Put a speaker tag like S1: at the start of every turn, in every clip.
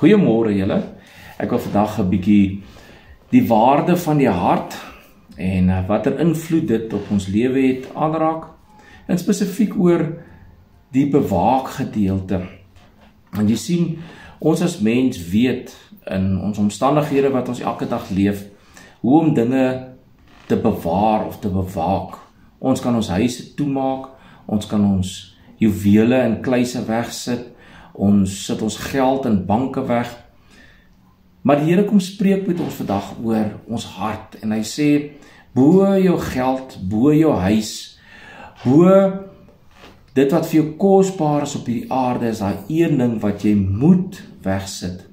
S1: Goeiemôre julle. Ek wil vandag 'n bietjie die waarde van die hart en eh, watter invloed dit op ons lewe het aanraak. En spesifiek oor die bewaak gedeelte. Want jy sien, ons as mens weet in ons omstandighede wat ons elke dag leef, hoe om dinge te bewaar of te bewaak. Ons kan ons huise toemaak, ons kan ons juwele in kluise wegsit, ons sit ons geld in banke weg. Maar die Here kom spreek met ons vandag oor ons hart en hy sê bo jou geld, bo jou huis, bo dit wat vir jou kosbaar is op hierdie aarde is daai een ding wat jy moet wegsit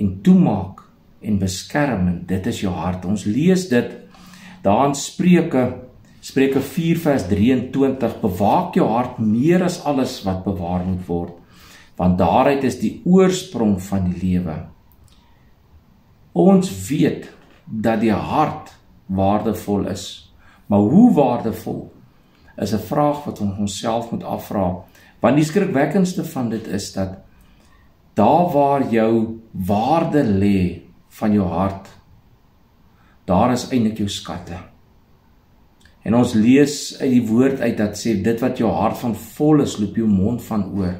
S1: en toemaak en beskerm en dit is jou hart. Ons lees dit daarin Spreuke Spreuke 4 vers 23 bewaak jou hart meer as alles wat bewaar moet word want daaruit is die oorsprong van die lewe. Ons weet dat die hart waardevol is. Maar hoe waardevol is 'n vraag wat ons onsself moet afvra. Want die skrikwekkendste van dit is dat daar waar jou waarde lê van jou hart, daar is eintlik jou skatte. En ons lees uit die woord uit dat sê dit wat jou hart van vol is, loop jou mond van oor.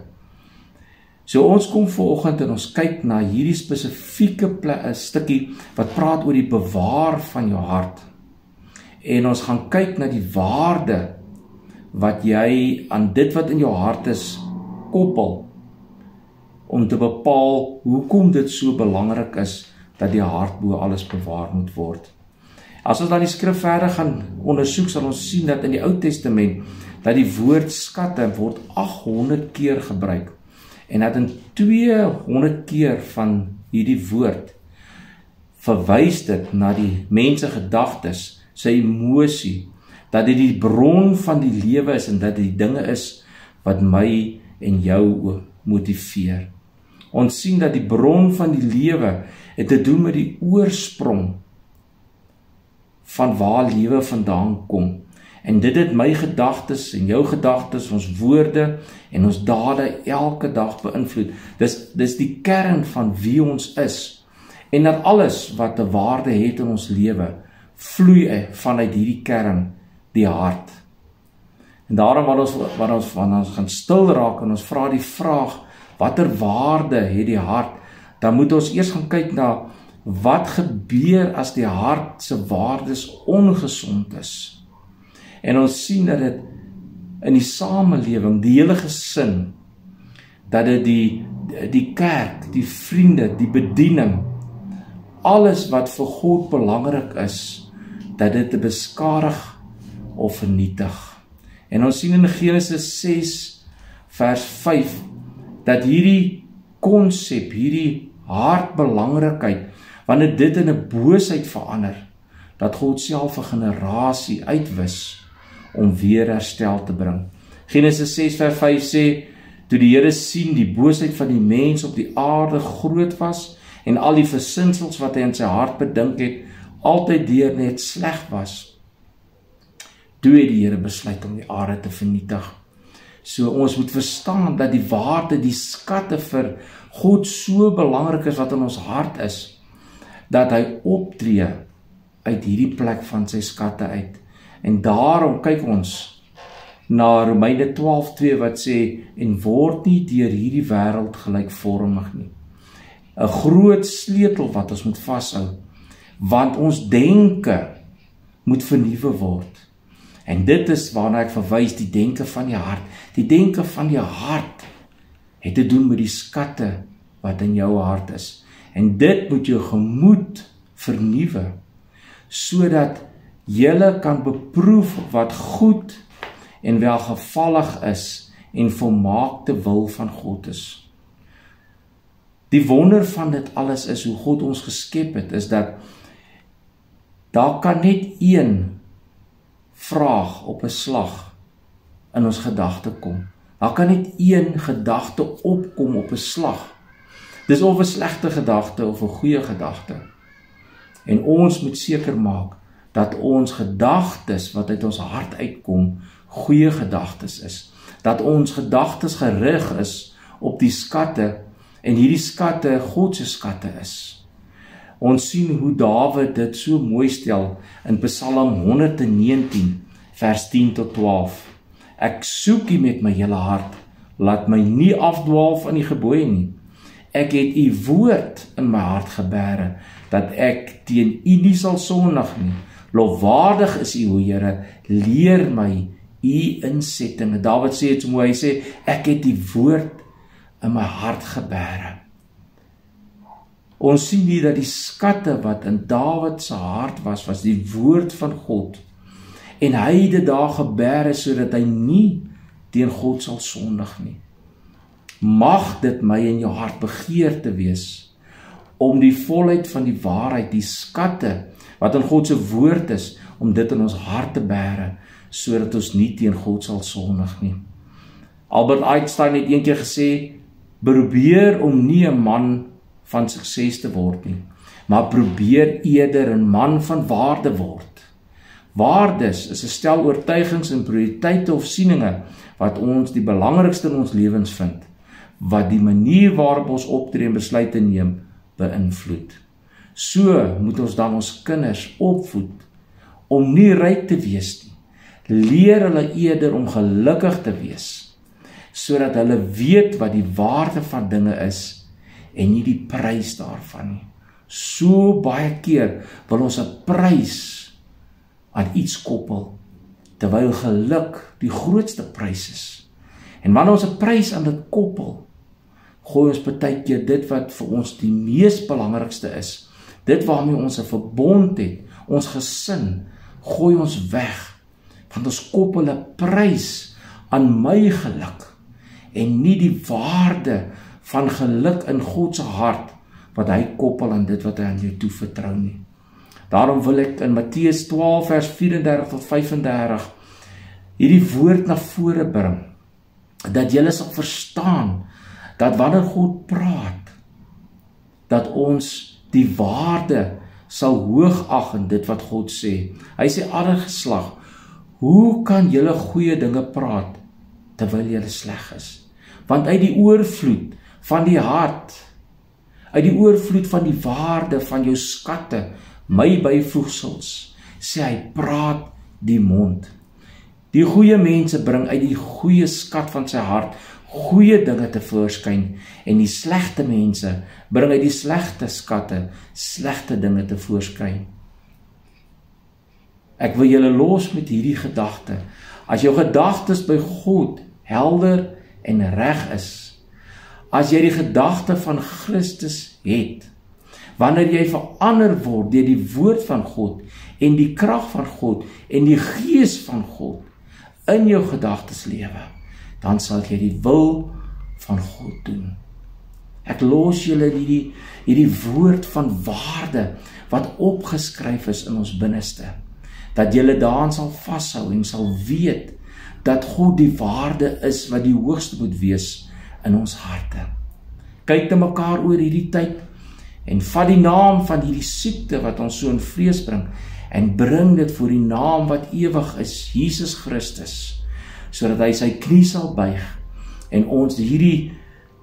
S1: So ons kom vanoggend en ons kyk na hierdie spesifieke eh, stukkie wat praat oor die bewaar van jou hart. En ons gaan kyk na die waarde wat jy aan dit wat in jou hart is koppel om te bepaal hoekom dit so belangrik is dat die hart bo alles bewaar moet word. As ons dan die skrif verder gaan ondersoek sal ons sien dat in die Ou Testament dat die woord skatte word 800 keer gebruik en dat in 200 keer van hierdie woord verwys dit na die mense gedagtes, sy emosie, dat dit die bron van die lewe is en dat dit die dinge is wat my en jou motiveer. Ons sien dat die bron van die lewe het te doen met die oorsprong van waar lewe vandaan kom. En dit het my gedagtes en jou gedagtes, ons woorde en ons dade elke dag beïnvloed. Dis dis die kern van wie ons is. En dat alles wat 'n waarde het in ons lewe vloei vanuit hierdie kern, die hart. En daarom wat ons wat ons van ons gaan stil raak en ons vra die vraag, watter waarde het die hart? Dan moet ons eers gaan kyk na wat gebeur as die hart se waardes ongesond is. En ons sien dat dit in die samelewing, die hele gesin, dat dit die die kerk, die vriende, die bediening, alles wat vir God belangrik is, dat dit te beskadig of vernietig. En ons sien in Genesis 6 vers 5 dat hierdie konsep, hierdie hartbelangrikheid, wanneer dit in 'n boosheid verander, dat God self 'n generasie uitwis om weer herstel te bring. Genesis 6 vers 5 sê toe die Here sien die boosheid van die mens op die aarde groot was en al die versinsels wat hy in sy hart bedink het altyd deur net sleg was. Toe het die Here besluit om die aarde te vernietig. So ons moet verstaan dat die waarde, die skatte vir God so belangrik is wat in ons hart is dat hy optree uit hierdie plek van sy skatte uit En daarom kyk ons na Romeine 12:2 wat sê en word nie deur hierdie wêreld gelykvormig nie. 'n Groot sleutel wat ons moet vashou want ons denke moet vernuwe word. En dit is waarna ek verwys die denke van die hart. Die denke van die hart het te doen met die skatte wat in jou hart is. En dit moet jou gemoed vernuwe sodat julle kan beproef wat goed en welgevallig is en volmaakte wil van God is. Die wonder van dit alles is hoe God ons geskep het is dat daar kan net een vraag op 'n slag in ons gedagte kom. Daar kan net een gedagte opkom op 'n slag. Dis of 'n slegte gedagte of 'n goeie gedagte. En ons moet seker maak dat ons gedagtes wat uit ons hart uitkom goeie gedagtes is dat ons gedagtes gerig is op die skatte en hierdie skatte God se skatte is. Ons sien hoe Dawid dit so mooi stel in Psalm 119 vers 10 tot 12. Ek soek U met my hele hart, laat my nie afdwaal van U gebooie nie. Ek het U woord in my hart gebeere dat ek teen U nie sal sondig nie. Lofwaardig is U, o Here, leer my U insettinge. Dawid sê dit so mooi, hy sê ek het die woord in my hart gebeere. Ons sien hier dat die skatte wat in Dawid se hart was, was die woord van God. En hy het dit daar gebeere sodat hy nie teen God sal sondig nie. Mag dit my in jou hart begeerte wees om die volheid van die waarheid, die skatte wat in God se woord is, om dit in ons hart te bære sodat ons nie teen God sal sondig nie. Albert Einstein het eendag gesê: "Probeer om nie 'n man van sukses te word nie, maar probeer eerder 'n man van waarde word. Waardes is 'n stel oortuigings en prioriteite of sieninge wat ons die belangrikste in ons lewens vind, wat die manier waarop ons optree en besluite neem beïnvloed. So moet ons dan ons kinders opvoed om nie ryk te wees nie. Leer hulle eerder om gelukkig te wees sodat hulle weet wat die waarde van dinge is en nie die prys daarvan nie. So baie keer wil ons 'n prys aan iets koppel terwyl geluk die grootste prys is. En wanneer ons 'n prys aan dit koppel, gooi ons baie keer dit wat vir ons die mees belangrikste is, dit waarmee ons 'n verbond het, ons gesin, gooi ons weg. Want ons koppel 'n prys aan my geluk en nie die waarde van geluk in God se hart wat hy koppel aan dit wat hy aan jou toevertrou nie. Daarom wil ek in Matteus 12 vers 34 tot 35 hierdie woord na vore bring dat julle sal verstaan dat wanneer God praat dat ons die waarde sal hoog ag in dit wat God sê. Hy sê ander geslag, hoe kan julle goeie dinge praat terwyl julle sleg is? Want uit die oorvloed van die hart uit die oorvloed van die waarde van jou skatte my byvoegsels sê hy praat die mond die goeie mense bring uit die goeie skat van sy hart goeie dinge te voorskyn en die slegte mense bring uit die slegte skatte slegte dinge te voorskyn. Ek wil julle los met hierdie gedagte. As jou gedagtes by God helder en reg is as jy die gedagte van Christus het wanneer jy verander word deur die woord van God en die krag van God en die gees van God in jou gedagtes lewe dan sal jy die wil van God doen ek los julle hierdie hierdie woord van waarde wat opgeskryf is in ons binneste dat julle daaraan sal vashou en sal weet dat God die waarde is wat die hoogste moet wees in ons harte. Kyk te mekaar oor hierdie tyd en vat die naam van hierdie siekte wat ons so in vrees bring en bring dit voor die naam wat ewig is, Jesus Christus, sodat hy sy knie sal buig en ons hierdie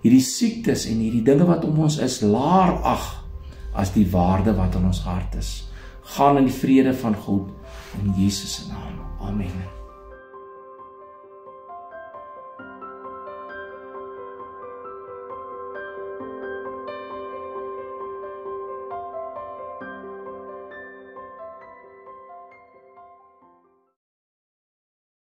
S1: hierdie siektes en hierdie dinge wat om ons is laer ag as die waarde wat in ons hart is. Gaan in die vrede van God in Jesus se naam. Amen.